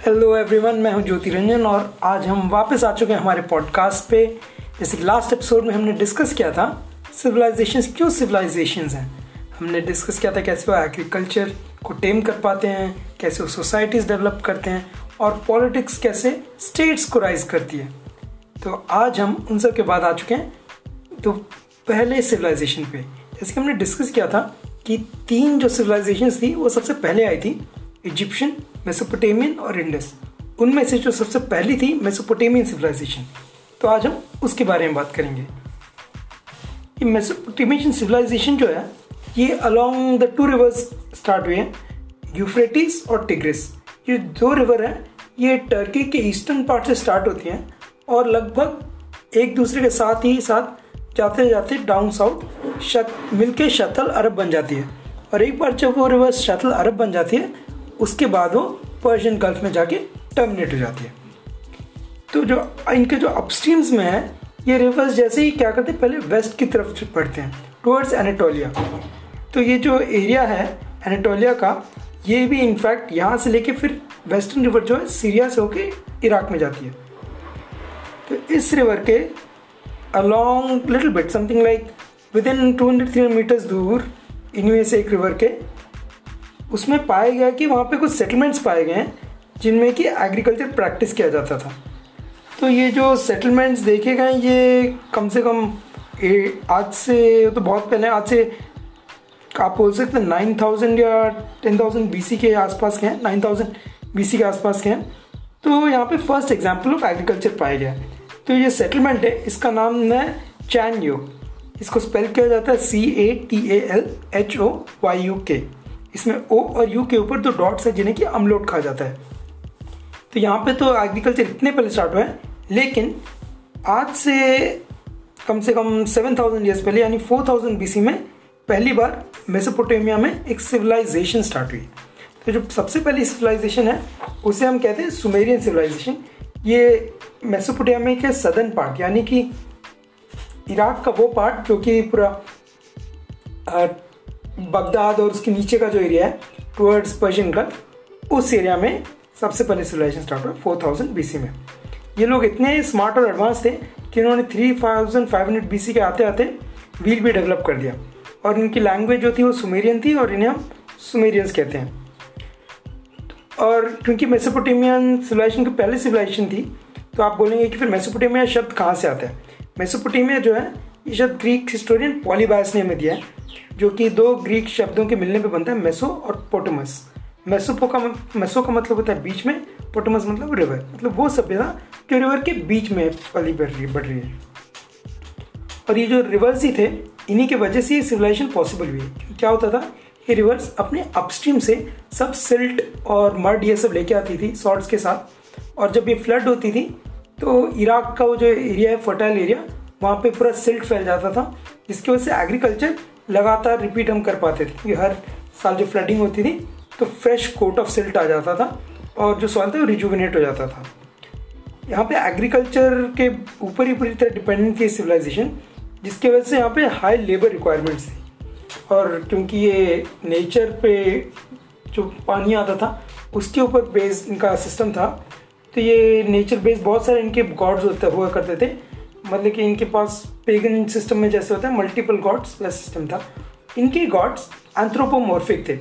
Hello everyone मैं हूँ ज्योति रंजन और आज हम वापस आ चुके हैं हमारे पॉडकास्ट पे। जैसे कि लास्ट एपिसोड में हमने डिस्कस किया था सिविलाइजेशन क्यों सिविलाइजेशन हैं? हमने डिस्कस किया था कैसे वो एग्रीकल्चर को टेम कर पाते हैं, कैसे वो सोसाइटीज़ डेवलप करते हैं और पॉलिटिक्स कैसे स्टेट्स को राइज करती है। तो आज हम उन सब के बाद आ चुके हैं तो पहले सिविलाइजेशन पे। जैसे कि हमने डिस्कस किया था कि तीन जो सिविलाइजेशन थी, वो सबसे पहले आई थी इजिप्शियन मेसोपोटेमियन और इंडस उनमें से जो सबसे पहली थी मेसोपोटेमियन सिविलाइजेशन तो आज हम उसके बारे में बात करेंगे। ये मेसोपोटेमियन सिविलाइजेशन जो है, ये along the two rivers start हुए हैं यूफ्रेटिस और टिग्रिस ये दो रिवर हैं, ये टर्की के ईस्टर्न पार्ट से स्टार्ट होती हैं और लगभग एक दूसरे के साथ ही साथ जाते जाते डाउन साउथ शत, मिलके शतल अरब बन जाती है। और एक बार जब वो रिवर्स शतल अरब बन जाती है उसके बाद वो पर्शियन गल्फ में जाके टर्मिनेट हो जाती है। तो जो, इनके जो अपस्ट्रीम्स में है, ये रिवर्स जैसे ही क्या करते हैं, पहले वेस्ट की तरफ़ बढ़ते हैं टुवर्ड्स एनेटोलिया तो ये जो एरिया है एनेटोलिया का, ये भी इनफैक्ट यहाँ से लेके फिर वेस्टर्न रिवर जो है सीरिया से होके इराक में जाती है। तो इस रिवर के along little bit something like within two hundred three meters दूर, इनमें से एक रिवर के उसमें पाया गया कि वहाँ पे कुछ सेटलमेंट्स पाए गए हैं जिनमें कि एग्रीकल्चर प्रैक्टिस किया जाता था। तो ये जो सेटलमेंट्स देखे गए ये कम से कम ए, आज से तो बहुत पहले आज से आप बोल सकते हैं नाइन थाउज़ेंड या टेन थाउज़ेंड बी के आसपास के हैं नाइन थाउज़ेंड बी के आसपास के हैं। तो यहाँ पे फ़र्स्ट एग्ज़ाम्पल ऑफ़ एग्रीकल्चर पाया गया तो ये सेटलमेंट है इसका नाम है चैन यू इसको स्पेल किया जाता है C A T A L H O Y U K इसमें ओ और यू के ऊपर दो डॉट्स है जिन्हें कि अमलोट कहा जाता है। तो यहाँ पे तो एग्रीकल्चर इतने पहले स्टार्ट हुआ है, लेकिन आज से कम से कम सेवन थाउज़ेंड ईयर्स पहले, यानी फोर थाउज़ेंड बी में पहली बार मेसोपोटेमिया में एक सिविलाइजेशन स्टार्ट हुई। तो जो सबसे पहली सिविलाइजेशन है, उसे हम कहते हैं सुमेरियन सिविलाइजेशन ये मेसोपोटेमिया के सदर्न पार्ट यानी कि इराक का वो पार्ट जो कि पूरा बगदाद और उसके नीचे का जो एरिया है टुवर्ड्स पर्शियन गल्फ उस एरिया में सबसे पहले सिविलाइजेशन स्टार्ट हुआ फोर थाउज़ेंड बी में। ये लोग इतने स्मार्ट और एडवांस थे कि उन्होंने three thousand five hundred B के आते आते व्हील भी डेवलप कर दिया। और इनकी लैंग्वेज जो थी वो सुमेरियन थी और इन्हें हम सुमेरियंस कहते हैं। और क्योंकि मेसोपोटेमियन सिविलाइजेशन की पहले सिविलाइजेशन थी तो आप बोलेंगे कि फिर मेसोपोटेमिया शब्द कहाँ से आता है? मेसोपोटेमिया जो है, ये शब्द ग्रीक हिस्टोरियन पॉलीबायस ने हमें दिया है। जो कि दो ग्रीक शब्दों के मिलने पे बनता है मेसो और पोटमस। मेसोपो का मेसो का मतलब होता है बीच में, पोटमस मतलब रिवर। मतलब वो सभ्यता जो रिवर के बीच में पली बढ़ रही बढ़ रही है। और ये जो रिवर्स ही थे, इन्हीं के वजह से ये सिविलाइजेशन पॉसिबल हुई। क्या होता था, ये रिवर्स अपने अपस्ट्रीम से सब सिल्ट और मर्ड ये सब लेके आती थी सॉल्ट्स के साथ। और जब ये फ्लड होती थी तो इराक का वो जो एरिया है फर्टाइल एरिया वहाँ पे पूरा सिल्ट फैल जाता था, जिसकी वजह से एग्रीकल्चर लगातार रिपीट हम कर पाते थे। क्योंकि हर साल जो फ्लडिंग होती थी तो फ्रेश कोट ऑफ़ सिल्ट आ जाता था और जो सॉइल था, वो रिजुविनेट हो जाता था। यहाँ पे एग्रीकल्चर के ऊपर ही पूरी तरह डिपेंडेंट थी सिविलाइजेशन जिसकी वजह से यहाँ पे हाई लेबर रिक्वायरमेंट्स थी। और क्योंकि ये नेचर पे जो पानी आता था, उसके ऊपर बेस इनका सिस्टम था तो ये नेचर बेस बहुत सारे इनके गॉड्स होते, हुआ करते थे। मतलब कि इनके पास पेगन सिस्टम में जैसे होता है मल्टीपल गॉड्स प्लस सिस्टम था। इनके गॉड्स एंथ्रोपोमॉर्फिक थे।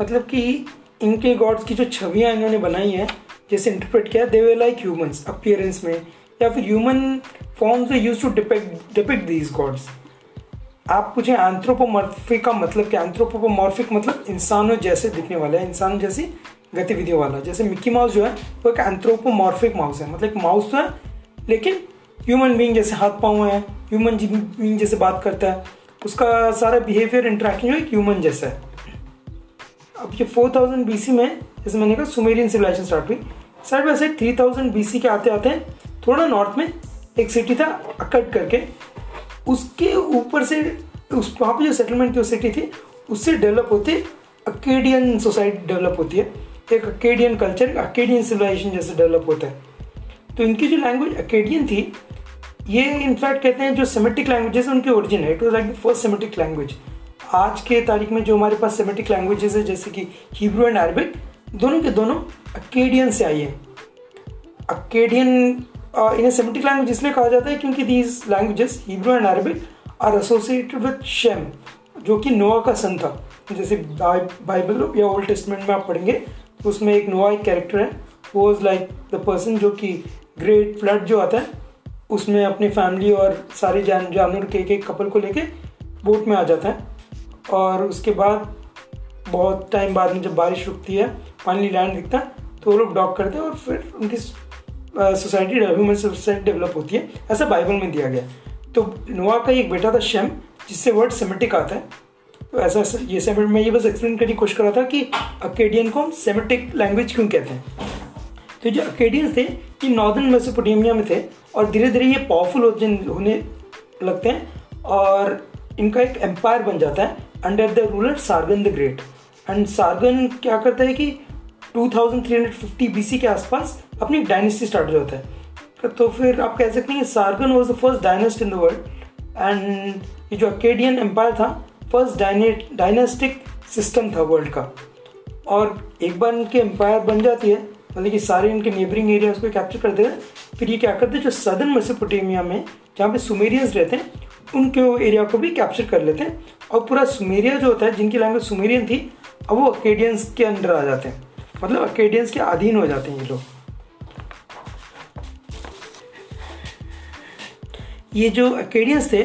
मतलब कि इनके गॉड्स की जो छवियाँ इन्होंने बनाई हैं, जैसे इंटरप्रेट किया the way like humans appearance में। या फिर human forms use to depict depict these gods आप पूछें एंथ्रोपोमॉर्फिक का मतलब क्या? एंथ्रोपोमॉर्फिक मतलब इंसानों जैसे दिखने वाला है, इंसानों जैसी गतिविधियों वाला। जैसे मिक्की माउस जो है, वो एक एंथ्रोपोमॉर्फिक माउस है। मतलब एक माउस तो है, लेकिन ह्यूमन बींग जैसे हाथ पाँव है ह्यूमन बींग जैसे बात करता है, उसका सारा बिहेवियर इंट्रैक्शन जो है ह्यूमन जैसा है। अब ये फोर थाउज़ेंड बी सी में, जैसे मैंने कहा सुमेरियन सिविलाइजेशन स्टार्ट हुई। Side by side B C के आते आते हैं, थोड़ा नॉर्थ में एक सिटी था, अकट करके। उसके ऊपर से, उस वहाँ पर जो सेटलमेंट की वो सिटी थी, उससे डेवलप होते अकेडियन सोसाइटी डेवलप होती है। एक अकेडियन कल्चर अकेडियन सिविलाइजेशन जैसे डेवलप होता है। तो इनकी जो लैंग्वेज अकेडियन थी ये इनफैक्ट कहते हैं जो सेमेटिक लैंग्वेजेस उनकी ओरिजिन है it was like the first Semitic language आज के तारीख में जो हमारे पास सेमेटिक लैंग्वेजेस है, जैसे कि हिब्रू एंड अरबिक दोनों के दोनों अकेडियन से आई है. अकेडियन इन्हें सेमेटिक लैंग्वेज इसलिए कहा जाता है क्योंकि these languages Hebrew and Arabic are associated with Shem जो कि नोआ का सन था. जैसे बाइबल या ओल्ड टेस्टमेंट में आप पढ़ेंगे तो उसमें एक नोआ एक कैरेक्टर है, वो इज़ लाइक द पर्सन जो कि ग्रेट फ्लड जो आता है उसमें अपनी फैमिली और सारे जान जानवर के एक कपल को लेके बोट में आ जाता है। और उसके बाद बहुत टाइम बाद में जब बारिश रुकती है फाइनली लैंड दिखता है तो वो लोग डॉक करते हैं और फिर उनकी सोसाइटी ह्यूमन सोसाइटी डेवलप होती है। ऐसा बाइबल में दिया गया तो नोआ का एक बेटा था शेम जिससे वर्ड सेमेटिक आता है। तो ऐसा ये सेमेट मैं ये बस एक्सप्लेन करने की कोशिश कर रहा था कि अकेडियन को हम सेमेटिक लैंग्वेज क्यों कहते हैं? तो जो अकेडियंस थे, ये नॉर्दर्न मेसोपोटेमिया में थे और धीरे धीरे ये पावरफुल होने लगते हैं और इनका एक एम्पायर बन जाता है under the ruler Sargon the great and Sargon क्या करता है कि 2350 बीसी के आसपास अपनी डायनेस्टी स्टार्ट हो जाता है। तो फिर आप कह सकते हैं Sargon was the first dynast in the world and ये जो अकेडियन एम्पायर था फ़र्स्ट डायनेस्टिक सिस्टम था वर्ल्ड का। और एक बार इनके एम्पायर बन जाती है मतलब कि सारे इनके नेबरिंग एरियाज़ को कैप्चर करते हैं। फिर ये क्या करते हैं? जो सदर्न मेसोपोटेमिया में, जहाँ पे सुमेरियंस रहते हैं, उनके एरिया को भी कैप्चर कर लेते हैं। और पूरा सुमेरिया जो होता है, जिनकी लैंग्वेज सुमेरियन थी, अब वो अकेडियंस के अंडर आ जाते हैं। मतलब अकेडियंस के अधीन हो जाते हैं ये लोग। ये जो अकेडियंस थे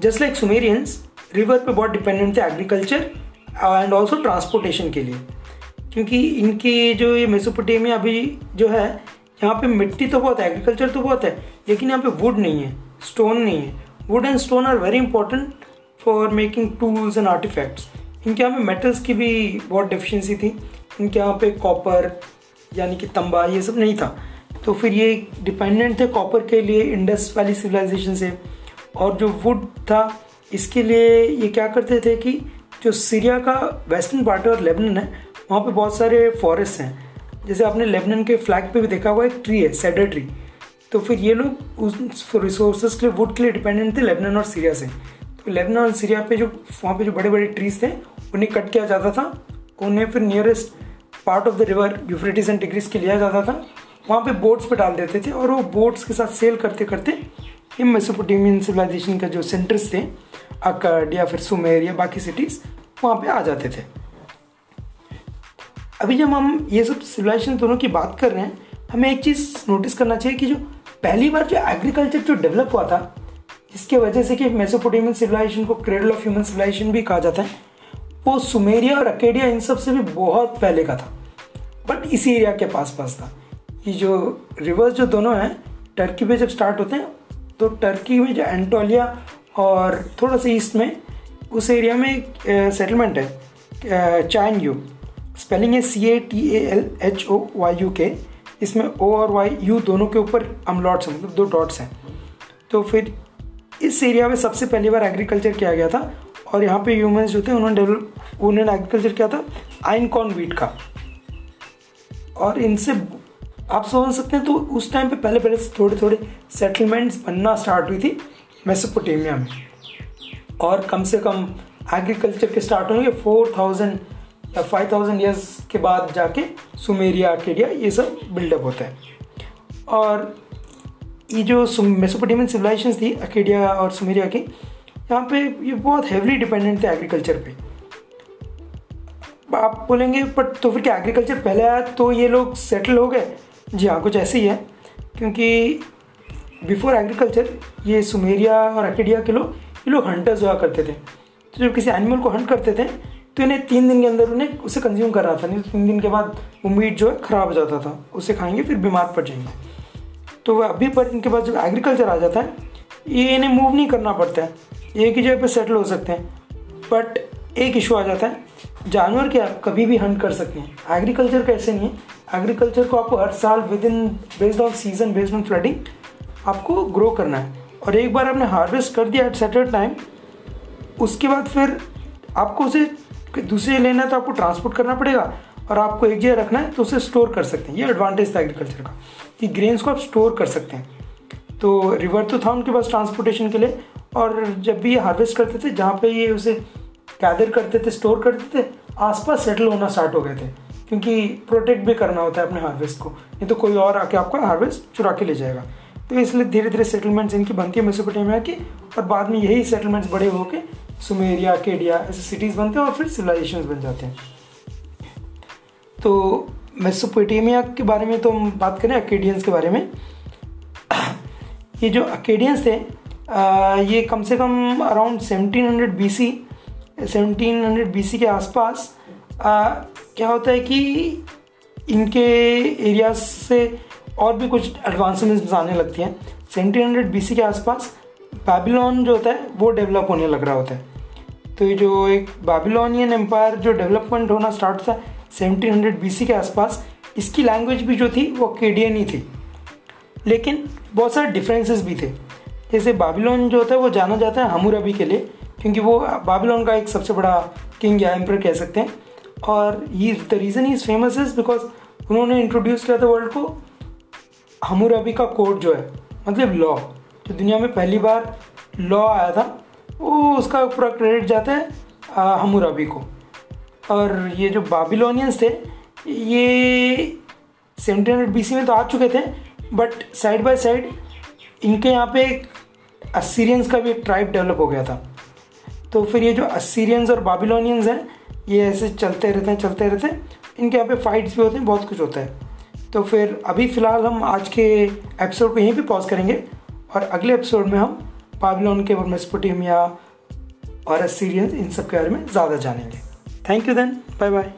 जस्ट लाइक सुमेरियंस रिवर पे बहुत डिपेंडेंट थे एग्रीकल्चर एंड ऑल्सो ट्रांसपोर्टेशन के लिए। क्योंकि इनकी जो ये मेसोपोटेमिया अभी जो है, यहाँ पे मिट्टी तो बहुत है एग्रीकल्चर तो बहुत है, लेकिन यहाँ पे वुड नहीं है स्टोन नहीं है। Wood and stone are very important for making tools and artifacts इनके यहाँ पे मेटल्स की भी बहुत डिफिशियंसी थी। इनके यहाँ पे कॉपर यानी कि तंबा, ये सब नहीं था। तो फिर ये डिपेंडेंट थे कॉपर के लिए इंडस वैली सिविलाइजेशन से। और जो वुड था, इसके लिए ये क्या करते थे कि जो सीरिया का वेस्टर्न पार्ट और लेबनन है वहाँ पे बहुत सारे फॉरेस्ट हैं। जैसे आपने लेबनन के फ्लैग पे भी देखा हुआ एक ट्री है सेडर ट्री तो फिर ये लोग उस रिसोर्सेज के लिए वुड के लिए डिपेंडेंट थे लेबनन और सीरिया से। तो लेबनन और सीरिया पे जो, वहाँ पे जो बड़े बड़े ट्रीज थे, उन्हें कट किया जाता था। उन्हें फिर nearest part of the river Euphrates and Tigris के लिया जाता था। वहाँ पे बोट्स पे डाल देते थे और वो बोट्स के साथ सेल करते करते ये मेसोपोटेमियन सिविलाइजेशन का जो सेंटर्स थे अकड या फिर सुमेर या बाकी सिटीज़ वहाँ पे आ जाते थे। अभी जब हम ये सब सिविलाइजेशन दोनों की बात कर रहे हैं, हमें एक चीज़ नोटिस करना चाहिए कि जो पहली बार जो एग्रीकल्चर जो डेवलप हुआ था, जिसके वजह से कि मेसोपोटेमियन सिविलाइजेशन को क्रेडल ऑफ़ ह्यूमन सिविलाइजेशन भी कहा जाता है, वो सुमेरिया और अकेडिया इन सबसे भी बहुत पहले का था। बट इसी एरिया के पास पास था। ये जो रिवर्स जो दोनों हैं टर्की पे जब स्टार्ट होते हैं तो टर्की में जो एंटोलिया और थोड़ा सा ईस्ट में, उस एरिया में सेटलमेंट है चाइन यू स्पेलिंग है C A T A L H O Y U K इसमें ओ और वाई यू दोनों के ऊपर अमलॉट्स हैं मतलब दो डॉट्स हैं। तो फिर इस एरिया में सबसे पहली बार एग्रीकल्चर किया गया था और यहाँ पे ह्यूमंस जो थे, उन्होंने डेवलप उन्होंने एग्रीकल्चर किया था आइन कॉर्न वीट का। और इनसे आप समझ सकते हैं तो उस टाइम पे पहले पहले थोड़े थोड़े सेटलमेंट्स बनना स्टार्ट हुई थी मेसोपोटेमिया में। और कम से कम एग्रीकल्चर के स्टार्ट होंगे फोर थाउज़ेंड या फाइव थाउज़ेंड ईयर्स के बाद जाके सुमेरिया अकेडिया ये सब बिल्डअप होता है। और ये जो मेसोपोटेमियन सिविलाइजेशन थी अकेडिया और सुमेरिया की, यहाँ पे ये बहुत हेवली डिपेंडेंट थे एग्रीकल्चर पे। आप बोलेंगे बट तो फिर क्या एग्रीकल्चर पहले आया तो ये लोग सेटल हो गए? जी हाँ कुछ ऐसे ही है। क्योंकि बिफोर एग्रीकल्चर ये सुमेरिया और अकेडिया के लोग, ये लोग हंटर्स हुआ करते थे। तो जब किसी एनिमल को हंट करते थे तो इन्हें तीन दिन के अंदर उन्हें उसे कंज्यूम कर रहा था, नहीं तो तीन दिन के बाद वो मीट जो है ख़राब हो जाता था। उसे खाएँगे, फिर बीमार पड़ जाएँगे। तो वह अभी पर इनके पास जब एग्रीकल्चर आ जाता है, ये इन्हें मूव नहीं करना पड़ता है। एक ही जगह पर सेटल हो सकते हैं। बट एक इशू आ जाता है, जानवर के आप कभी भी हंट कर सकते हैं। एग्रीकल्चर का ऐसे नहीं है। एग्रीकल्चर को आपको हर साल within based on season based on flooding आपको ग्रो करना है। और एक बार आपने हार्वेस्ट कर दिया एट सेटर टाइम उसके बाद फिर आपको उसे दूसरे लेना है तो आपको ट्रांसपोर्ट करना पड़ेगा और आपको एक जगह रखना है तो उसे स्टोर कर सकते हैं। ये एडवांटेज था एग्रीकल्चर का कि ग्रेन्स को आप स्टोर कर सकते हैं। तो रिवर तो था उनके पास ट्रांसपोर्टेशन के लिए और जब भी ये हार्वेस्ट करते थे, जहाँ पे ये उसे गैदर करते थे स्टोर करते थे, आसपास सेटल होना स्टार्ट हो गए थे। क्योंकि प्रोटेक्ट भी करना होता है अपने हार्वेस्ट को। नहीं तो कोई और आके आपका हार्वेस्ट चुरा के ले जाएगा। तो इसलिए धीरे धीरे सेटलमेंट्स इनकी बनती है। मेसोपोटामिया की और बाद में यही सेटलमेंट्स बड़े होके सुमेरिया, केडिया, ऐसे सिटीज़ बनते हैं और फिर सिविलाइजेशन बन जाते हैं। तो मेसोपोटामिया के बारे में तो हम बात करें अकेडियंस के बारे में। ये जो अकेडियंस थे ये कम से कम अराउंड 1700 बीसी 1700 बीसी के आसपास क्या होता है कि इनके एरिया से और भी कुछ एडवांसमेंट्स आने लगती हैं। 1700 बीसी के आसपास बैबिलोन जो होता है, वो डेवलप होने लग रहा होता है। तो ये जो एक बाबिलोनियन एम्पायर जो डेवलपमेंट होना स्टार्ट था 1700 बीसी के आसपास, इसकी लैंग्वेज भी जो थी, वो केडियन ही थी। लेकिन बहुत सारे डिफरेंसेस भी थे। जैसे बाबिलोन जो है, वो जाना जाता है हमूरबी के लिए, क्योंकि वो बाबिलोन का एक सबसे बड़ा किंग या एम्पर कह सकते हैं। और ये the reason is famous is because उन्होंने इंट्रोड्यूस किया था वर्ल्ड को हमूरबी का कोड जो है मतलब लॉ जो दुनिया में पहली बार लॉ आया था। वो उसका पूरा क्रेडिट जाता है हमूरबी को। और ये जो बाबिलोनियंस थे, ये सेवनटीन हंड्रेड बी में तो आ चुके थे बट साइड बाय साइड इनके यहाँ पे असीरियंस का भी एक ट्राइब डेवलप हो गया था। तो फिर ये जो असीरियंस और बाबिलोनियंस हैं, ये ऐसे चलते रहते हैं, चलते रहते हैं। इनके यहाँ पे फाइट्स भी होते हैं, बहुत कुछ होता है। तो फिर अभी फ़िलहाल हम आज के एपिसोड को यहीं पे पॉज करेंगे और अगले एपिसोड में हम बाबिलोन के मेस्पोटेमिया और असीरियंस इन सब के बारे में ज़्यादा जानेंगे। Thank you then bye bye